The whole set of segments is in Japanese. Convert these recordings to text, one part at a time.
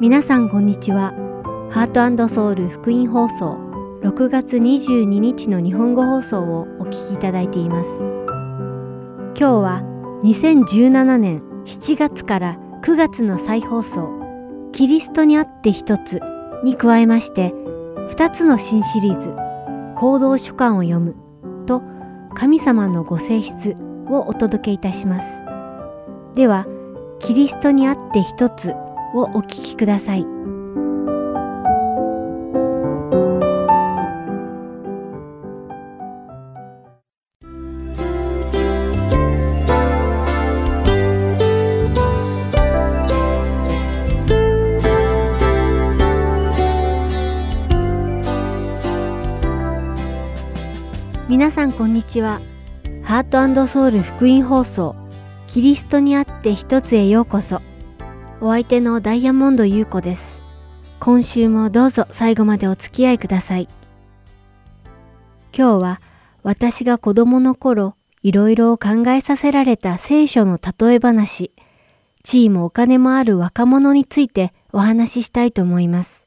皆さんこんにちは。ハートソウル福音放送6月22日の日本語放送をお聞きいただいています。今日は2017年7月から9月の再放送キリストにあって一つに加えまして2つの新シリーズ行動書簡を読むと神様のご性質をお届けいたします。では、キリストにあって一つをお聞きください。皆さんこんにちは。ハートソウル福音放送キリストにあって一つへようこそ。お相手のダイヤモンド優子です。今週もどうぞ最後までお付き合いください。今日は私が子供の頃いろいろ考えさせられた聖書の例え話、地位もお金もある若者についてお話ししたいと思います。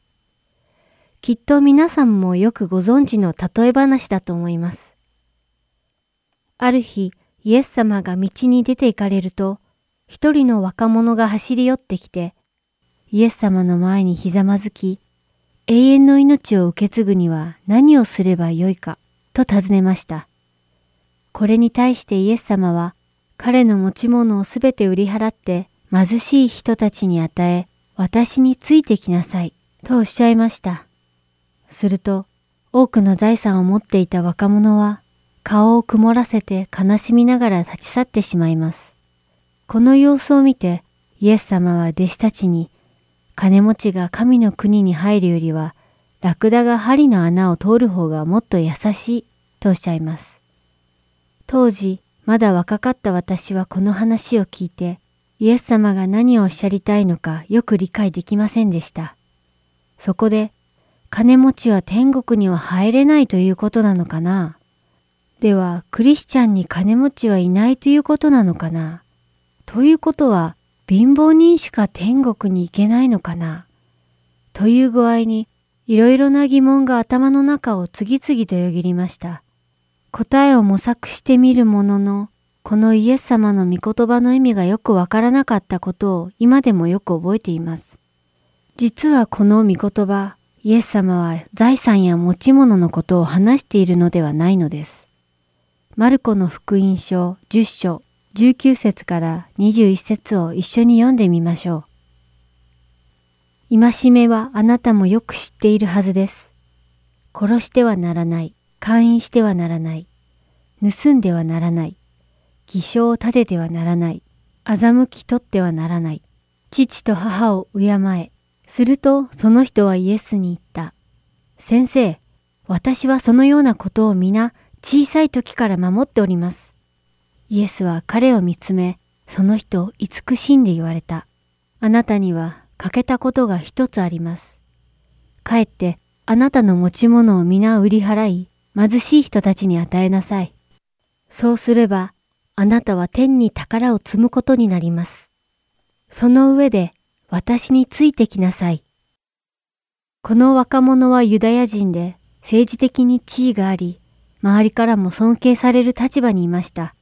きっと皆さんもよくご存知の例え話だと思います。ある日、イエス様が道に出て行かれると、一人の若者が走り寄ってきて、イエス様の前にひざまずき、永遠の命を受け継ぐには何をすればよいか、と尋ねました。これに対してイエス様は、彼の持ち物をすべて売り払って貧しい人たちに与え、私についてきなさい、とおっしゃいました。すると、多くの財産を持っていた若者は顔を曇らせて悲しみながら立ち去ってしまいます。この様子を見て、イエス様は弟子たちに、金持ちが神の国に入るよりは、ラクダが針の穴を通る方がもっと優しいとおっしゃいます。当時、まだ若かった私はこの話を聞いて、イエス様が何をおっしゃりたいのかよく理解できませんでした。そこで、金持ちは天国には入れないということなのかな？では、クリスチャンに金持ちはいないということなのかな？ということは、貧乏人しか天国に行けないのかな？という具合に、いろいろな疑問が頭の中を次々とよぎりました。答えを模索してみるものの、このイエス様の御言葉の意味がよくわからなかったことを今でもよく覚えています。実はこの御言葉、イエス様は財産や持ち物のことを話しているのではないのです。マルコの福音書10章19節から21節を一緒に読んでみましょう。戒めはあなたもよく知っているはずです。殺してはならない。勧誘してはならない。盗んではならない。偽証を立ててはならない。欺き取ってはならない。父と母を敬え。するとその人はイエスに言った。先生、私はそのようなことを皆小さい時から守っております。イエスは彼を見つめ、その人を慈しんで言われた。あなたには欠けたことが一つあります。かえってあなたの持ち物を皆売り払い、貧しい人たちに与えなさい。そうすれば、あなたは天に宝を積むことになります。その上で私についてきなさい。この若者はユダヤ人で政治的に地位があり、周りからも尊敬される立場にいました。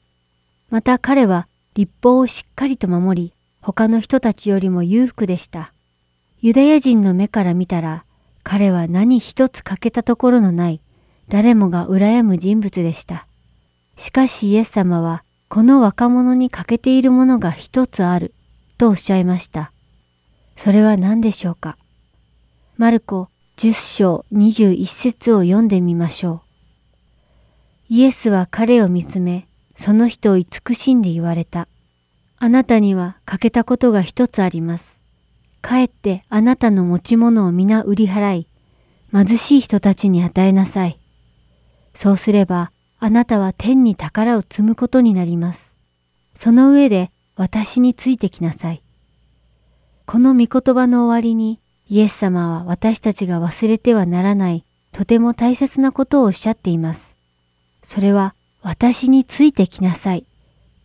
また彼は立法をしっかりと守り、他の人たちよりも裕福でした。ユダヤ人の目から見たら、彼は何一つ欠けたところのない、誰もが羨む人物でした。しかしイエス様は、この若者に欠けているものが一つある、とおっしゃいました。それは何でしょうか？マルコ10章21節を読んでみましょう。イエスは彼を見つめ、その人を慈しんで言われた。あなたには欠けたことが一つあります。かえってあなたの持ち物を皆売り払い、貧しい人たちに与えなさい。そうすれば、あなたは天に宝を積むことになります。その上で私についてきなさい。この御言葉の終わりに、イエス様は私たちが忘れてはならないとても大切なことをおっしゃっています。それは私についてきなさい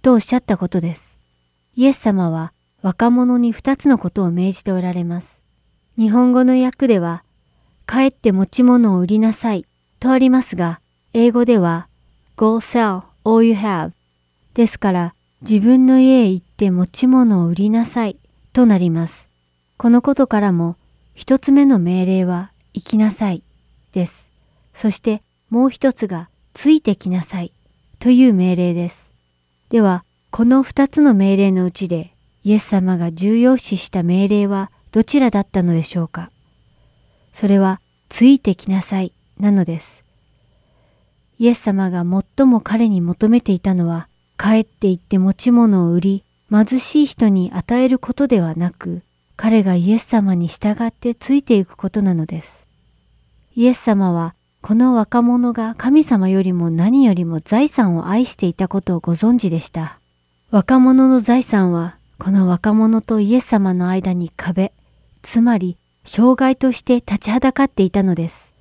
とおっしゃったことです。イエス様は若者に二つのことを命じておられます。日本語の訳では、帰って持ち物を売りなさいとありますが、英語では Go sell all you have ですから自分の家へ行って持ち物を売りなさいとなります。このことからも一つ目の命令は行きなさいです。そしてもう一つがついてきなさいという命令です。では、この二つの命令のうちでイエス様が重要視した命令はどちらだったのでしょうか？それはついてきなさいなのです。イエス様が最も彼に求めていたのは帰って行って持ち物を売り貧しい人に与えることではなく彼がイエス様に従ってついていくことなのです。イエス様はこの若者が神様よりも何よりも財産を愛していたことをご存知でした。若者の財産はこの若者とイエス様の間に壁、つまり障害として立ちはだかっていたのです。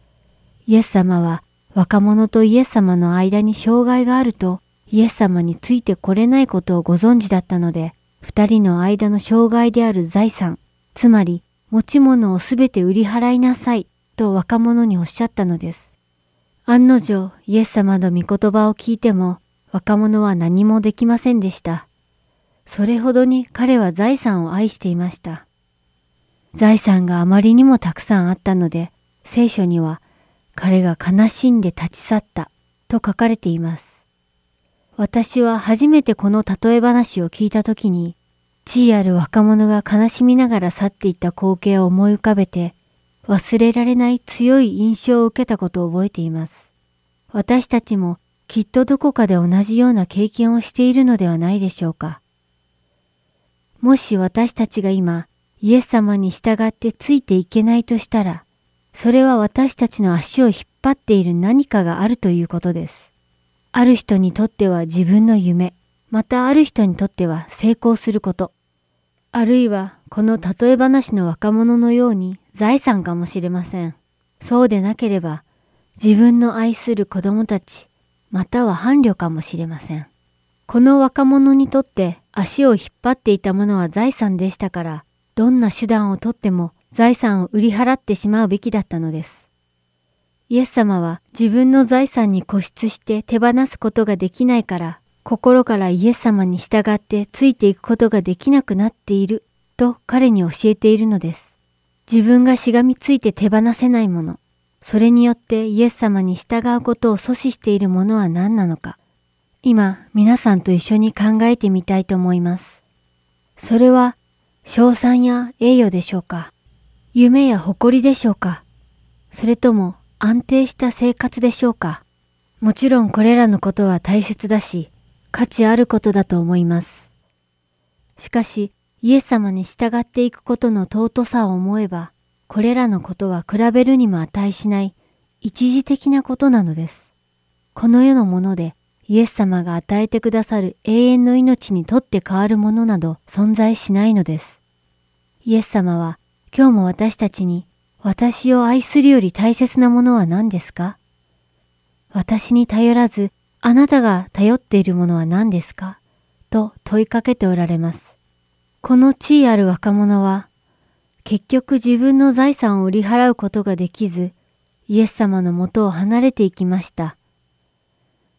イエス様は若者とイエス様の間に障害があるとイエス様についてこれないことをご存知だったので、二人の間の障害である財産、つまり持ち物をすべて売り払いなさいと若者におっしゃったのです。案の定イエス様の御言葉を聞いても若者は何もできませんでした。それほどに彼は財産を愛していました。財産があまりにもたくさんあったので、聖書には彼が悲しんで立ち去ったと書かれています。私は初めてこの例え話を聞いたときに、地位ある若者が悲しみながら去っていった光景を思い浮かべて、忘れられない強い印象を受けたことを覚えています。私たちもきっとどこかで同じような経験をしているのではないでしょうか。もし私たちが今、イエス様に従ってついていけないとしたら、それは私たちの足を引っ張っている何かがあるということです。ある人にとっては自分の夢、またある人にとっては成功すること、あるいはこの例え話の若者のように財産かもしれません。そうでなければ自分の愛する子供たち、または伴侶かもしれません。この若者にとって足を引っ張っていたものは財産でしたから、どんな手段をとっても財産を売り払ってしまうべきだったのです。イエス様は自分の財産に固執して手放すことができないから、心からイエス様に従ってついていくことができなくなっていると彼に教えているのです。自分がしがみついて手放せないもの、それによってイエス様に従うことを阻止しているものは何なのか、今皆さんと一緒に考えてみたいと思います。それは、賞賛や栄誉でしょうか。夢や誇りでしょうか。それとも安定した生活でしょうか。もちろんこれらのことは大切だし、価値あることだと思います。しかし、イエス様に従っていくことの尊さを思えば、これらのことは比べるにも値しない一時的なことなのです。この世のものでイエス様が与えてくださる永遠の命にとって変わるものなど存在しないのです。イエス様は今日も私たちに、私を愛するより大切なものは何ですか？私に頼らず、あなたが頼っているものは何ですか？と問いかけておられます。この地位ある若者は、結局自分の財産を売り払うことができず、イエス様のもとを離れていきました。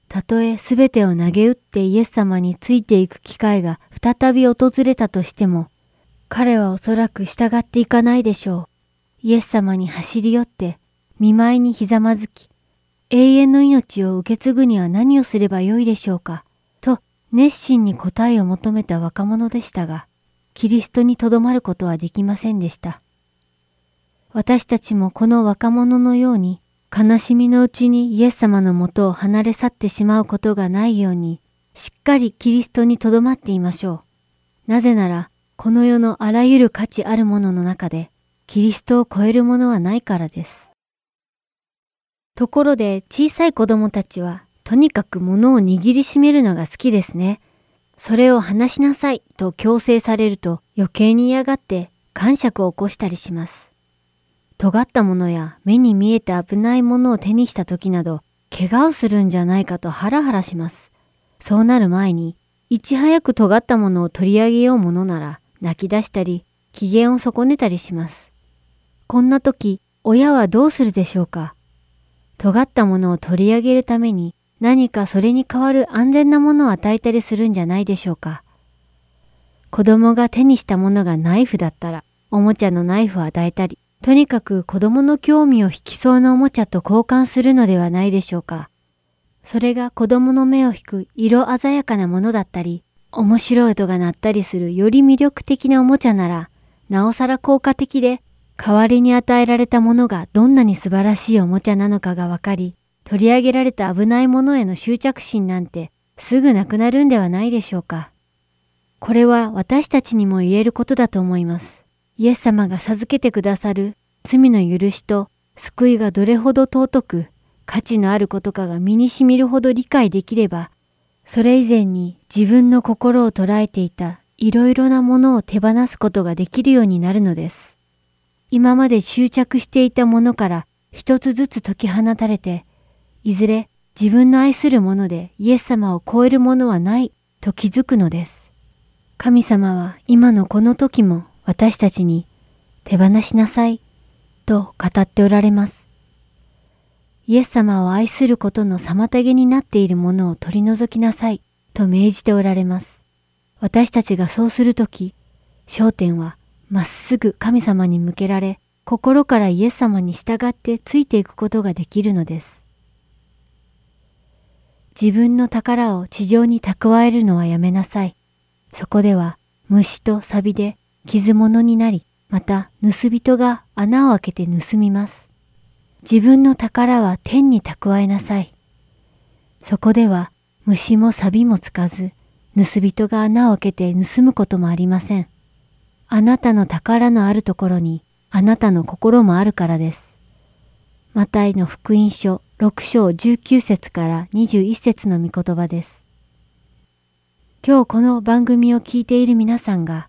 たとえすべてを投げ打ってイエス様についていく機会が再び訪れたとしても、彼はおそらく従っていかないでしょう。イエス様に走り寄って、見舞いにひざまずき、永遠の命を受け継ぐには何をすればよいでしょうか、と熱心に答えを求めた若者でしたが、キリストにとどまることはできませんでした。私たちもこの若者のように、悲しみのうちにイエス様のもとを離れ去ってしまうことがないように、しっかりキリストにとどまっていましょう。なぜなら、この世のあらゆる価値あるものの中で、キリストを超えるものはないからです。ところで小さい子供たちは、とにかく物を握りしめるのが好きですね。それを話しなさいと強制されると余計に嫌がって感触を起こしたりします。尖ったものや目に見えて危ないものを手にした時など、怪我をするんじゃないかとハラハラします。そうなる前に、いち早く尖ったものを取り上げようものなら、泣き出したり、機嫌を損ねたりします。こんな時、親はどうするでしょうか尖ったものを取り上げるために何かそれに代わる安全なものを与えたりするんじゃないでしょうか。子供が手にしたものがナイフだったら、おもちゃのナイフを与えたり、とにかく子供の興味を引きそうなおもちゃと交換するのではないでしょうか。それが子供の目を引く色鮮やかなものだったり、面白い音が鳴ったりするより魅力的なおもちゃなら、なおさら効果的で、代わりに与えられたものがどんなに素晴らしいおもちゃなのかがわかり、取り上げられた危ないものへの執着心なんてすぐなくなるんではないでしょうか。これは私たちにも言えることだと思います。イエス様が授けてくださる罪の許しと救いがどれほど尊く価値のあることかが身に染みるほど理解できれば、それ以前に自分の心を捉えていたいろいろなものを手放すことができるようになるのです。今まで執着していたものから一つずつ解き放たれて、いずれ自分の愛するものでイエス様を超えるものはないと気づくのです。神様は今のこの時も私たちに手放しなさいと語っておられます。イエス様を愛することの妨げになっているものを取り除きなさいと命じておられます。私たちがそうするとき、焦点はまっすぐ神様に向けられ、心からイエス様に従ってついていくことができるのです。自分の宝を地上に蓄えるのはやめなさい。そこでは虫と錆で傷物になり、また盗人が穴を開けて盗みます。自分の宝は天に蓄えなさい。そこでは虫も錆もつかず、盗人が穴を開けて盗むこともありません。あなたの宝のあるところにあなたの心もあるからです。マタイの福音書6章19節から21節の御言葉です。今日この番組を聞いている皆さんが、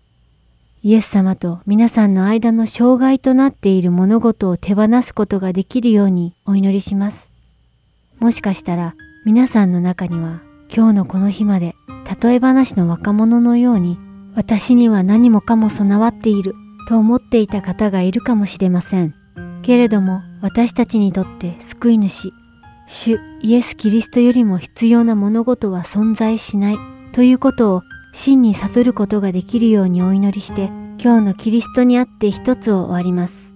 イエス様と皆さんの間の障害となっている物事を手放すことができるようにお祈りします。もしかしたら皆さんの中には今日のこの日まで例え話の若者のように私には何もかも備わっていると思っていた方がいるかもしれません。けれども私たちにとって救い主、主イエス・キリストよりも必要な物事は存在しないということを真に悟ることができるようにお祈りして、今日のキリストにあって一つを終わります。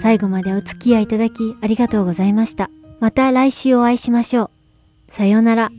最後までお付き合いいただきありがとうございました。また来週お会いしましょう。さようなら。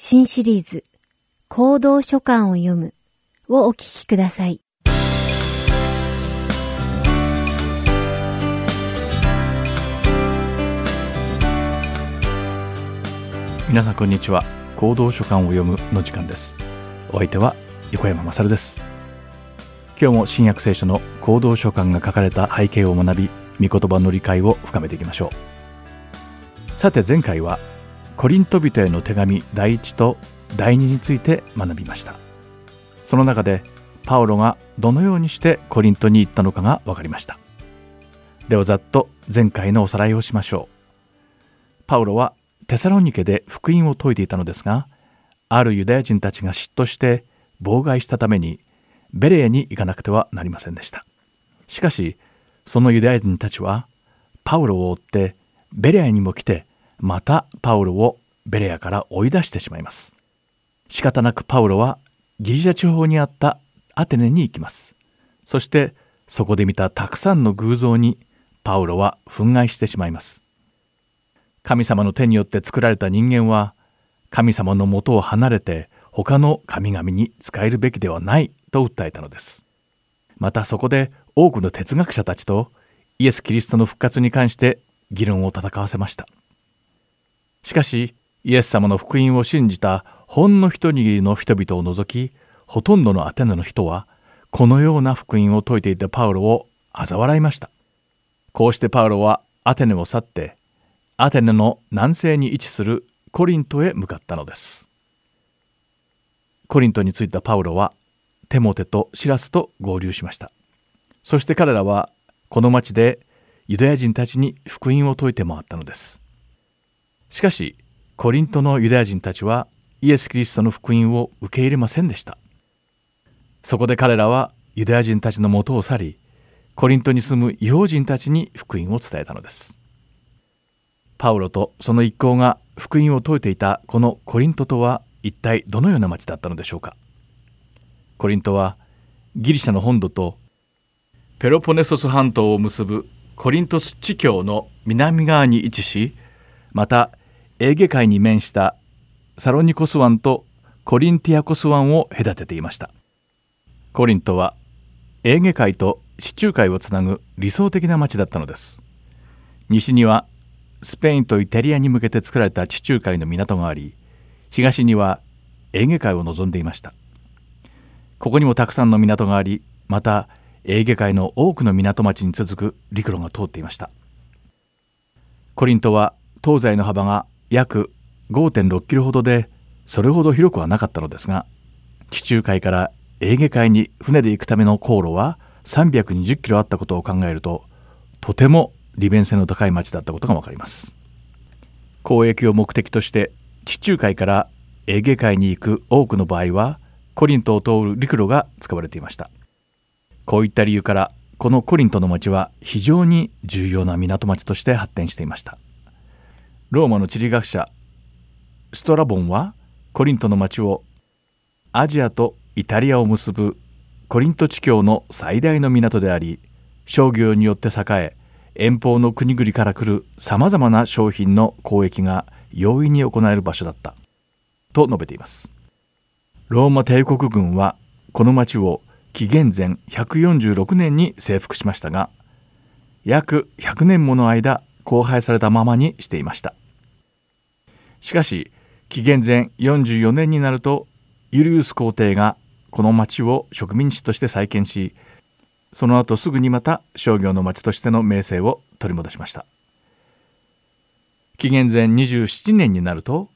新シリーズ、行動書簡を読むをお聞きください。皆さんこんにちは。行動書簡を読むの時間です。お相手は横山まさるです。今日も新約聖書の行動書簡が書かれた背景を学び、御言葉の理解を深めていきましょう。さて前回はコリント人への手紙第1と第2について学びました。その中でパウロがどのようにしてコリントに行ったのかが分かりました。ではざっと前回のおさらいをしましょう。パウロはテサロニケで福音を説いていたのですがあるユダヤ人たちが嫉妬して妨害したためにベレエに行かなくてはなりませんでした。しかしそのユダヤ人たちはパウロを追ってベレアにも来てまたパウロをベレアから追い出してしまいます。仕方なくパウロはギリシャ地方にあったアテネに行きます。そしてそこで見たたくさんの偶像にパウロは憤慨してしまいます。神様の手によって作られた人間は神様のもとを離れて他の神々に仕えるべきではないと訴えたのです。またそこで多くの哲学者たちとイエス・キリストの復活に関して議論を戦わせました。しかしイエス様の福音を信じたほんの一握りの人々を除きほとんどのアテネの人はこのような福音を説いていたパウロを嘲笑いました。こうしてパウロはアテネを去ってアテネの南西に位置するコリントへ向かったのです。コリントに着いたパウロはテモテとシラスと合流しました。そして彼らはこの町でユダヤ人たちに福音を説いて回ったのです。しかしコリントのユダヤ人たちはイエス・キリストの福音を受け入れませんでした。そこで彼らはユダヤ人たちのもとを去りコリントに住む違法人たちに福音を伝えたのです。パウロとその一行が福音を説いていたこのコリントとは一体どのような町だったのでしょうか。コリントはギリシャの本土とペロポネソス半島を結ぶコリントス地境の南側に位置しまたエーゲ海に面したサロニコス湾とコリンティアコス湾を隔てていました。コリントはエーゲ海と地中海をつなぐ理想的な町だったのです。西にはスペインとイタリアに向けて作られた地中海の港があり東にはエーゲ海を望んでいました。ここにもたくさんの港がありまたエーゲ海の多くの港町に続く陸路が通っていました。コリントは東西の幅が約5.6キロほどでそれほど広くはなかったのですが地中海からエーゲ海に船で行くための航路は320キロあったことを考えるととても利便性の高い町だったことがわかります。交易を目的として地中海からエーゲ海に行く多くの場合はコリントを通る陸路が使われていました。こういった理由からこのコリントの町は非常に重要な港町として発展していました。ローマの地理学者ストラボンはコリントの町をアジアとイタリアを結ぶコリント地境の最大の港であり商業によって栄え遠方の国々から来るさまざまな商品の交易が容易に行える場所だった。と述べています。ローマ帝国軍はこの町を紀元前146年に征服しましたが約100年もの間荒廃されたままにしていました。しかし紀元前44年になるとユリウス皇帝がこの町を植民地として再建しその後すぐにまた商業の町としての名声を取り戻しました。紀元前27年になると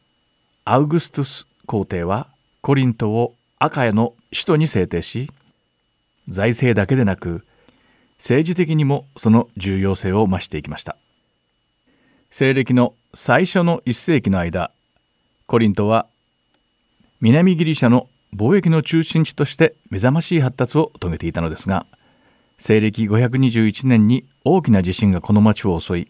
アウグストゥス皇帝はコリントをアカの首都に制定し財政だけでなく政治的にもその重要性を増していきました。西暦の最初の1世紀の間コリントは南ギリシャの貿易の中心地として目覚ましい発達を遂げていたのですが西暦521年に大きな地震がこの町を襲い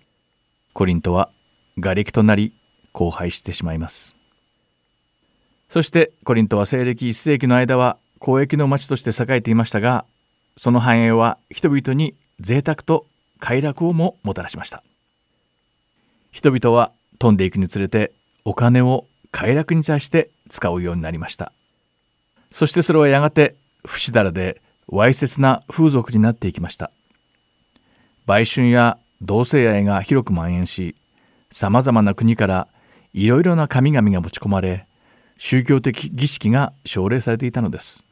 コリントは瓦礫となり荒廃してしまいます。そしてコリントは西暦1世紀の間は交易の町として栄えていましたがその繁栄は人々に贅沢と快楽をももたらしました。人々は飛んでいくにつれてお金を快楽に対して使うようになりました。そしてそれはやがて不死だらでわいせつな風俗になっていきました。売春や同性愛が広く蔓延しさまざまな国からいろいろな神々が持ち込まれ宗教的儀式が奨励されていたのです。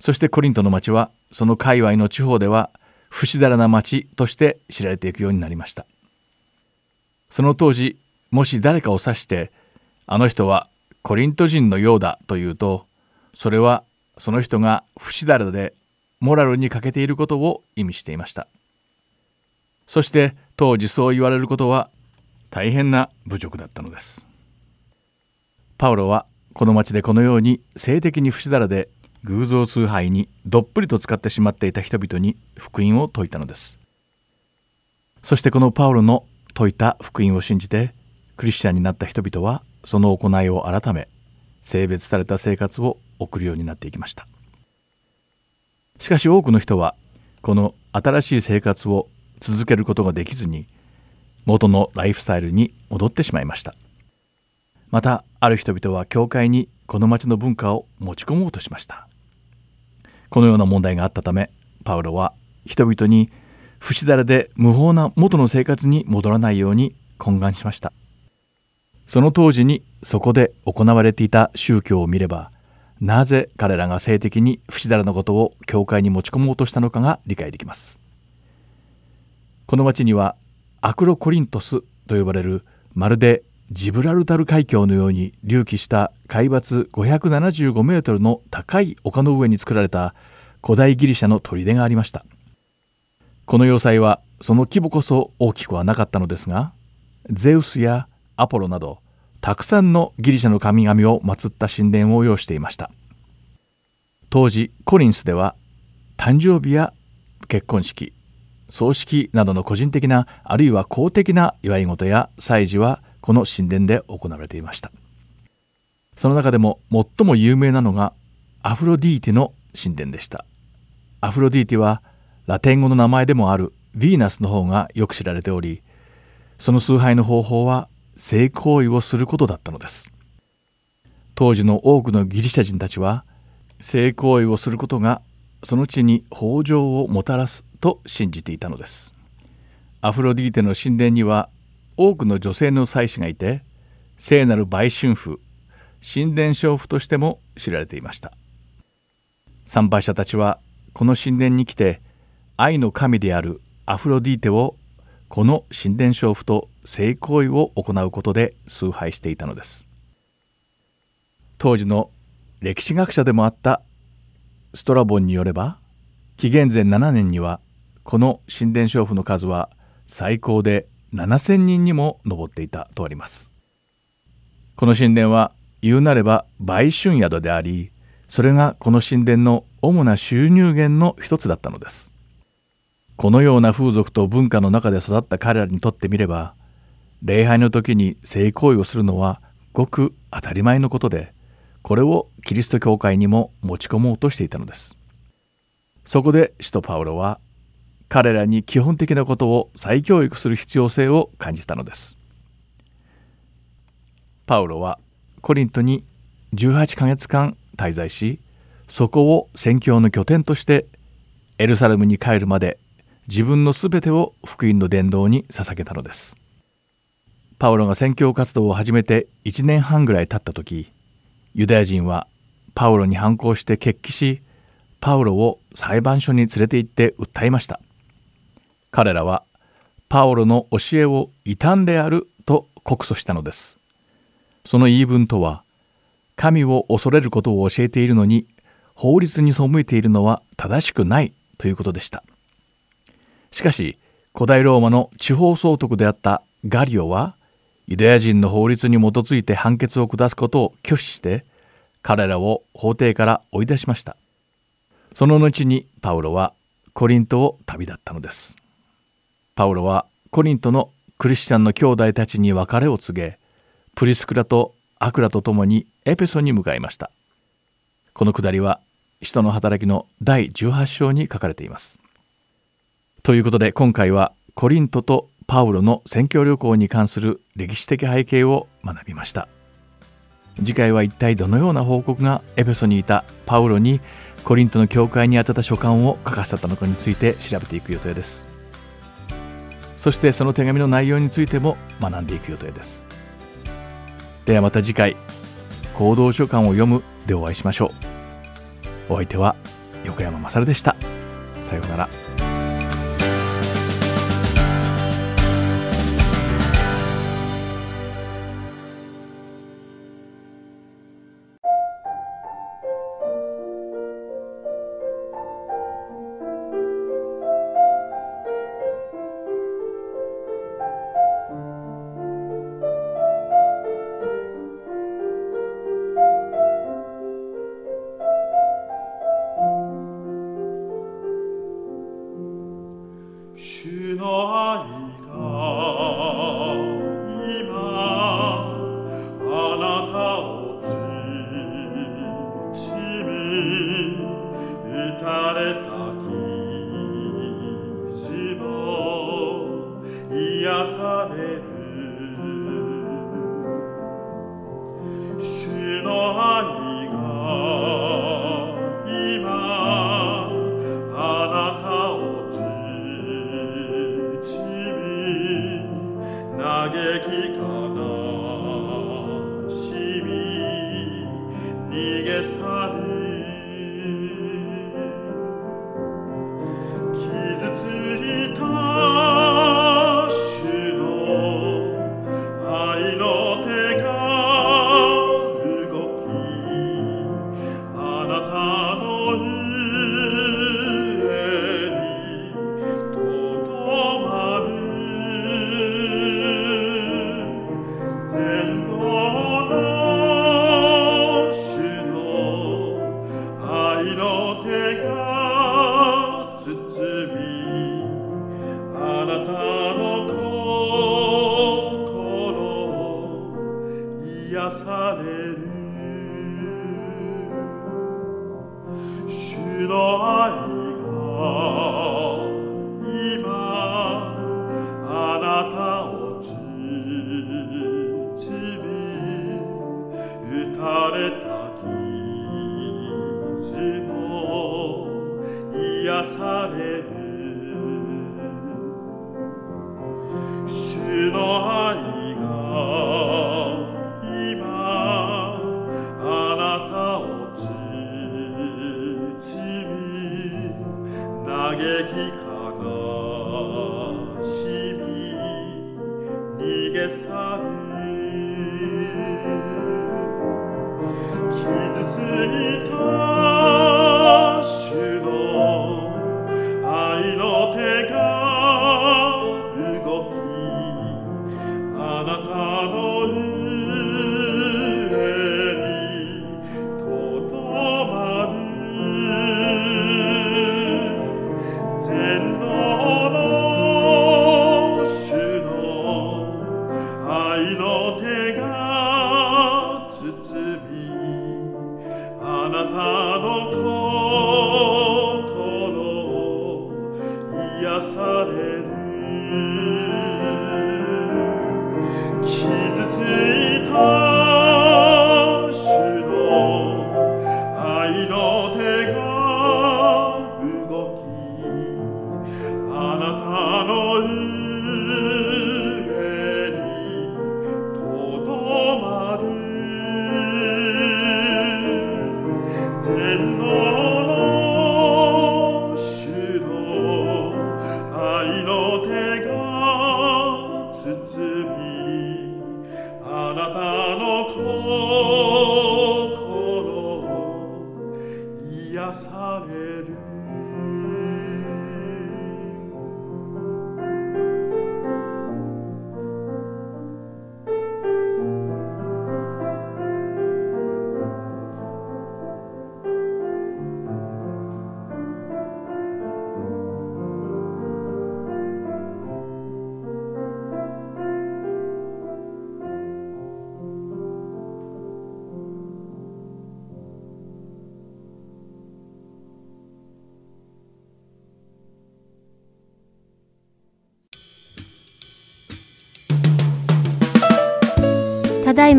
そしてコリントの町はその界隈の地方では不死だらな町として知られていくようになりました。その当時もし誰かを指してあの人はコリント人のようだというとそれはその人が不死だらでモラルに欠けていることを意味していました。そして当時そう言われることは大変な侮辱だったのです。パウロはこの町でこのように性的に不死だらで偶像崇拝にどっぷりと使ってしまっていた人々に福音を説いたのです。そしてこのパウロの説いた福音を信じてクリスチャンになった人々はその行いを改め性別された生活を送るようになっていきました。しかし多くの人はこの新しい生活を続けることができずに元のライフスタイルに戻ってしまいました。またある人々は教会にこの町の文化を持ち込もうとしました。このような問題があったためパウロは人々に不死だらで無法な元の生活に戻らないように懇願しました。その当時にそこで行われていた宗教を見ればなぜ彼らが性的に不死だらのことを教会に持ち込もうとしたのかが理解できます。この町にはアクロコリントスと呼ばれるまるでジブラルタル海峡のように隆起した海抜575メートルの高い丘の上に作られた古代ギリシャの砦がありました。この要塞はその規模こそ大きくはなかったのですがゼウスやアポロなどたくさんのギリシャの神々を祀った神殿を要していました。当時コリンスでは誕生日や結婚式葬式などの個人的なあるいは公的な祝い事や祭事はこの神殿で行われていました。その中でも最も有名なのがアフロディーテの神殿でした。アフロディーテはラテン語の名前でもあるヴィーナスの方がよく知られておりその崇拝の方法は性行為をすることだったのです。当時の多くのギリシャ人たちは性行為をすることがその地に豊穣をもたらすと信じていたのです。アフロディーテの神殿には多くの女性の祭司がいて聖なる売春婦神殿娼婦としても知られていました。参拝者たちはこの神殿に来て愛の神であるアフロディーテをこの神殿娼婦と性行為を行うことで崇拝していたのです。当時の歴史学者でもあったストラボンによれば紀元前7年にはこの神殿娼婦の数は最高で7,000人にも上っていたとあります。この神殿は言うなれば売春宿でありそれがこの神殿の主な収入源の一つだったのです。このような風俗と文化の中で育った彼らにとってみれば礼拝の時に性行為をするのはごく当たり前のことでこれをキリスト教会にも持ち込もうとしていたのです。そこで使徒パウロは彼らに基本的なことを再教育する必要性を感じたのです。パウロはコリントに18ヶ月間滞在しそこを宣教の拠点としてエルサレムに帰るまで自分のすべてを福音の伝道に捧げたのです。パウロが宣教活動を始めて1年半ぐらい経った時ユダヤ人はパウロに反抗して決起しパウロを裁判所に連れて行って訴えました。彼らはパオロの教えを異端であると告訴したのです。その言い分とは神を恐れることを教えているのに法律に背いているのは正しくないということでした。しかし古代ローマの地方総督であったガリオはユダヤ人の法律に基づいて判決を下すことを拒否して彼らを法廷から追い出しました。その後にパウロはコリントを旅立ったのです。パウロはコリントのクリスチャンの兄弟たちに別れを告げプリスクラとアクラと共にエペソに向かいました。このくだりは使徒の働きの第18章に書かれています。ということで今回はコリントとパウロの宣教旅行に関する歴史的背景を学びました。次回は一体どのような報告がエペソにいたパウロにコリントの教会に宛てた書簡を書かせたのかについて調べていく予定です。そしてその手紙の内容についても学んでいく予定です。ではまた次回行動書簡を読むでお会いしましょう。お相手は横山勝でした。さようなら。主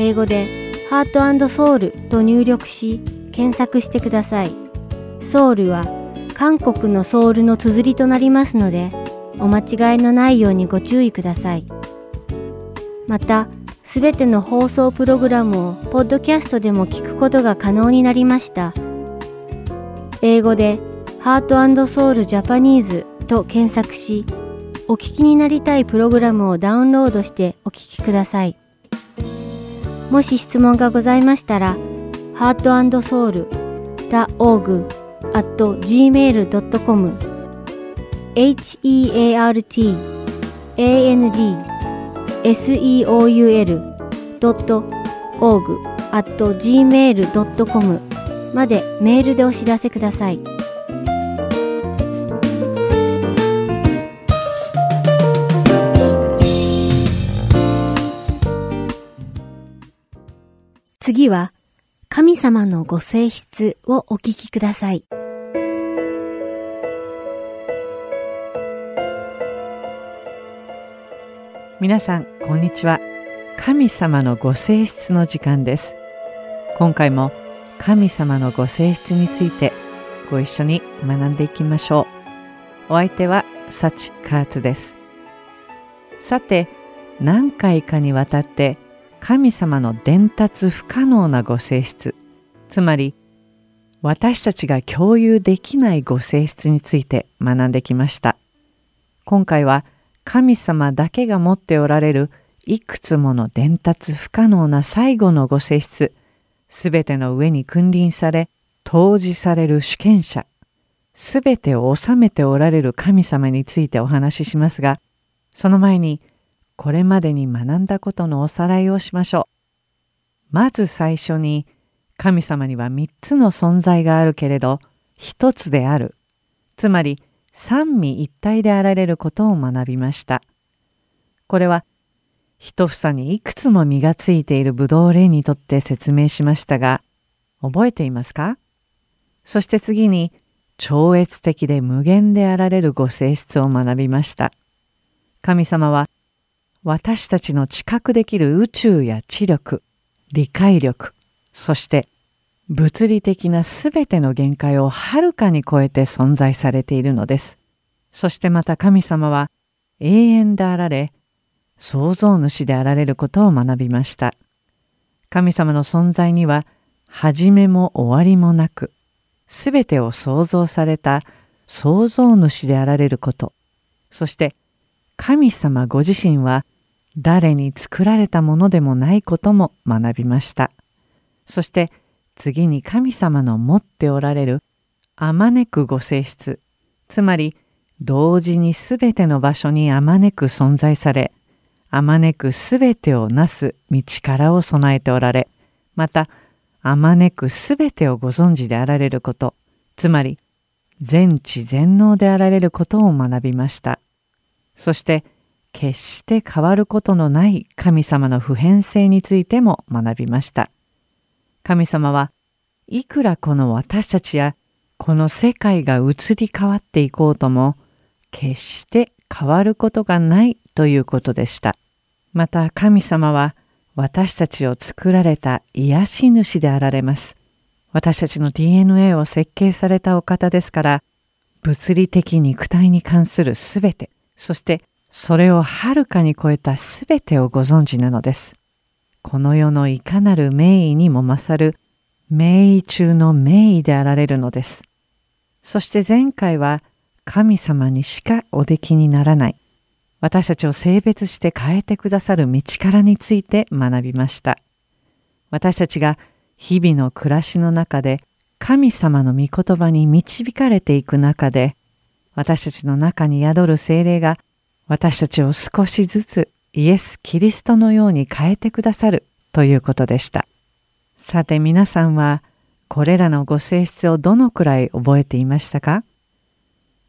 英語でハートソウルと入力し検索してください。ソウルは韓国のソウルの綴りとなりますのでお間違いのないようにご注意ください。また、すべての放送プログラムをポッドキャストでも聞くことが可能になりました。英語でハートソウルジャパニーズと検索し、お聞きになりたいプログラムをダウンロードしてお聞きください。もし質問がございましたら、heartandsoul.org at gmail.com heart and seoul.org at gmail.com までメールでお知らせください。次は、神様のご性質をお聞きください。皆さんこんにちは。神様のご性質の時間です。今回も神様のご性質についてご一緒に学んでいきましょう。お相手はサチカーツです。さて何回かにわたって神様の伝達不可能なご性質。つまり私たちが共有できないご性質について学んできました。今回は「神様だけが持っておられるいくつもの伝達不可能な最後のご性質すべての上に君臨され投じされる主権者すべてを治めておられる神様についてお話ししますがその前にこれまでに学んだことのおさらいをしましょう。まず最初に神様には3つの存在があるけれど1つであるつまり三位一体であられることを学びました。これは一房にいくつも実がついているブドウレにとって説明しましたが、覚えていますか？そして次に超越的で無限であられるご性質を学びました。神様は私たちの知覚できる宇宙や知力、理解力、そして物理的なすべての限界をはるかに超えて存在されているのです。そしてまた神様は永遠であられ、創造主であられることを学びました。神様の存在には始めも終わりもなく、すべてを創造された創造主であられること、そして神様ご自身は誰に作られたものでもないことも学びました。そして次に神様の持っておられるあまねくご性質つまり同時にすべての場所にあまねく存在されあまねくすべてをなす道からを備えておられまたあまねくすべてをご存知であられることつまり全知全能であられることを学びましたそして決して変わることのない神様の普遍性についても学びました神様はいくらこの私たちやこの世界が移り変わっていこうとも決して変わることがないということでした。また神様は私たちを作られた癒し主であられます。私たちの DNA を設計されたお方ですから物理的肉体に関するすべてそしてそれをはるかに超えたすべてをご存知なのです。この世のいかなる名医にも勝る名医中の名医であられるのです。そして前回は神様にしかおできにならない私たちを性別して変えてくださる道からについて学びました。私たちが日々の暮らしの中で神様の御言葉に導かれていく中で私たちの中に宿る精霊が私たちを少しずつイエス・キリストのように変えてくださるということでした。さて皆さんはこれらのご性質をどのくらい覚えていましたか？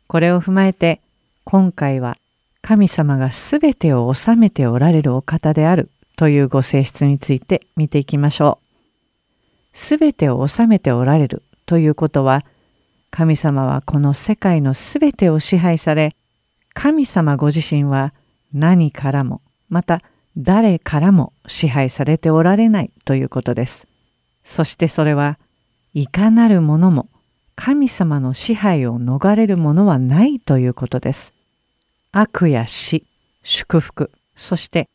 これを踏まえて今回は神様がすべてを治めておられるお方であるというご性質について見ていきましょう。すべてを治めておられるということは神様はこの世界のすべてを支配され神様ご自身は何からもまた誰からも支配されておられないということです。そしてそれはいかなるものも神様の支配を逃れるものはないということです。悪や死、祝福、そして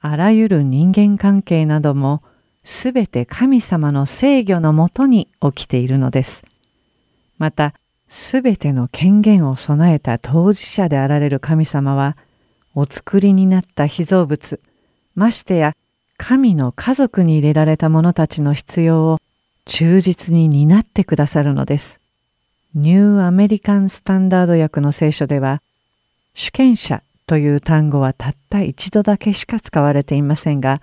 あらゆる人間関係などもすべて神様の制御のもとに起きているのです。また、すべての権限を備えた当事者であられる神様は、お作りになった被造物、ましてや神の家族に入れられた者たちの必要を忠実に担ってくださるのです。ニューアメリカンスタンダード訳の聖書では、主権者という単語はたった一度だけしか使われていませんが、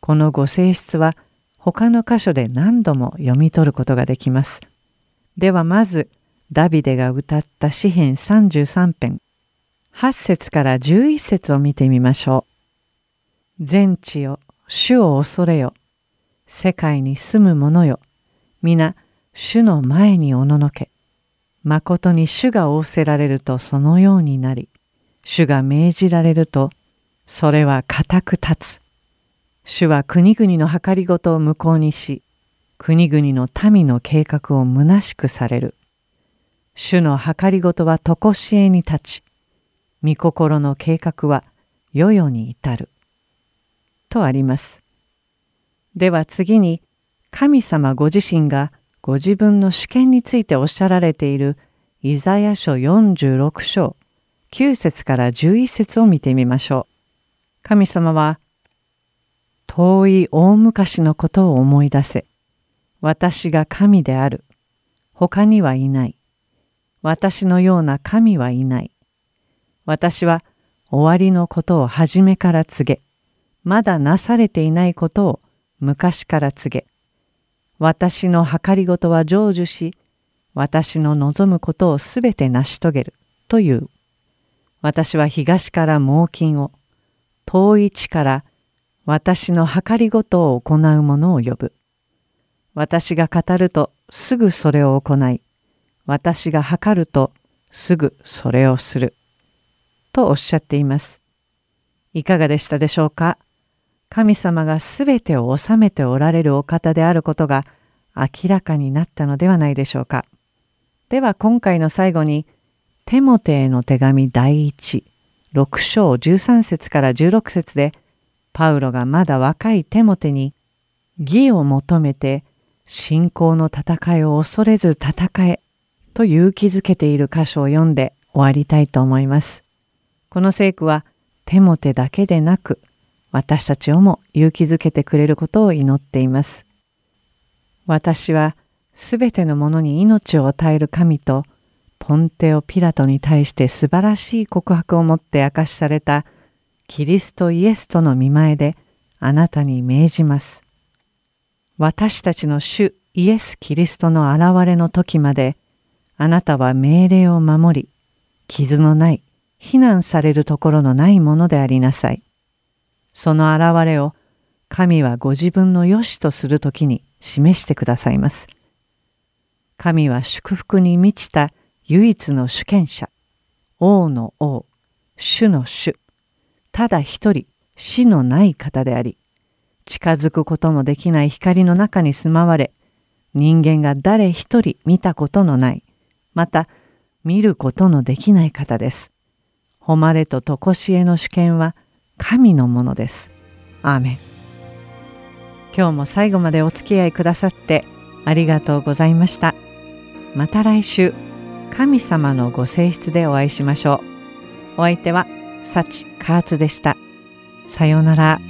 このご性質は他の箇所で何度も読み取ることができます。ではまず、ダビデが歌った詩編33編、8節から11節を見てみましょう。全地よ、主を恐れよ。世界に住む者よ。皆、主の前におののけ。誠に主が仰せられるとそのようになり、主が命じられると、それは固く立つ。主は国々の計りごとを無効にし、国々の民の計画を虚しくされる。主の計りごとは常しえに立ち、御心の計画は世々に至る。とあります。では次に、神様ご自身がご自分の主権についておっしゃられているイザヤ書46章9節から11節を見てみましょう。神様は、遠い大昔のことを思い出せ。私が神である。他にはいない。私のような神はいない。私は終わりのことを初めから告げ、まだなされていないことを昔から告げ、私の計りごとは成就し、私の望むことをすべて成し遂げるという。私は東から猛禽を、遠い地から私の計りごとを行う者を呼ぶ。私が語るとすぐそれを行い、私が計るとすぐそれをする。とおっしゃっています。いかがでしたでしょうか？神様がすべてを治めておられるお方であることが明らかになったのではないでしょうか。では今回の最後に、テモテへの手紙第一、6章13節から16節で、パウロがまだ若いテモテに、義を求めて信仰の戦いを恐れず戦えと勇気づけている箇所を読んで終わりたいと思います。この聖句はテモテだけでなく私たちをも勇気づけてくれることを祈っています。私はすべてのものに命を与える神とポンテオ・ピラトに対して素晴らしい告白をもって明かしされたキリストイエスとの見前であなたに命じます。私たちの主イエス・キリストの現れの時まであなたは命令を守り傷のない非難されるところのないものでありなさい。その現れを神はご自分の良しとする時に示してくださいます。神は祝福に満ちた唯一の主権者、王の王、主の主、ただ一人死のない方であり、近づくこともできない光の中に住まわれ、人間が誰一人見たことのない、また見ることのできない方です。誉れと常しえの主権は神のものです。アーメン。今日も最後までお付き合いくださってありがとうございました。また来週、神様のご性質でお会いしましょう。お相手は、幸カーツでした。さようなら。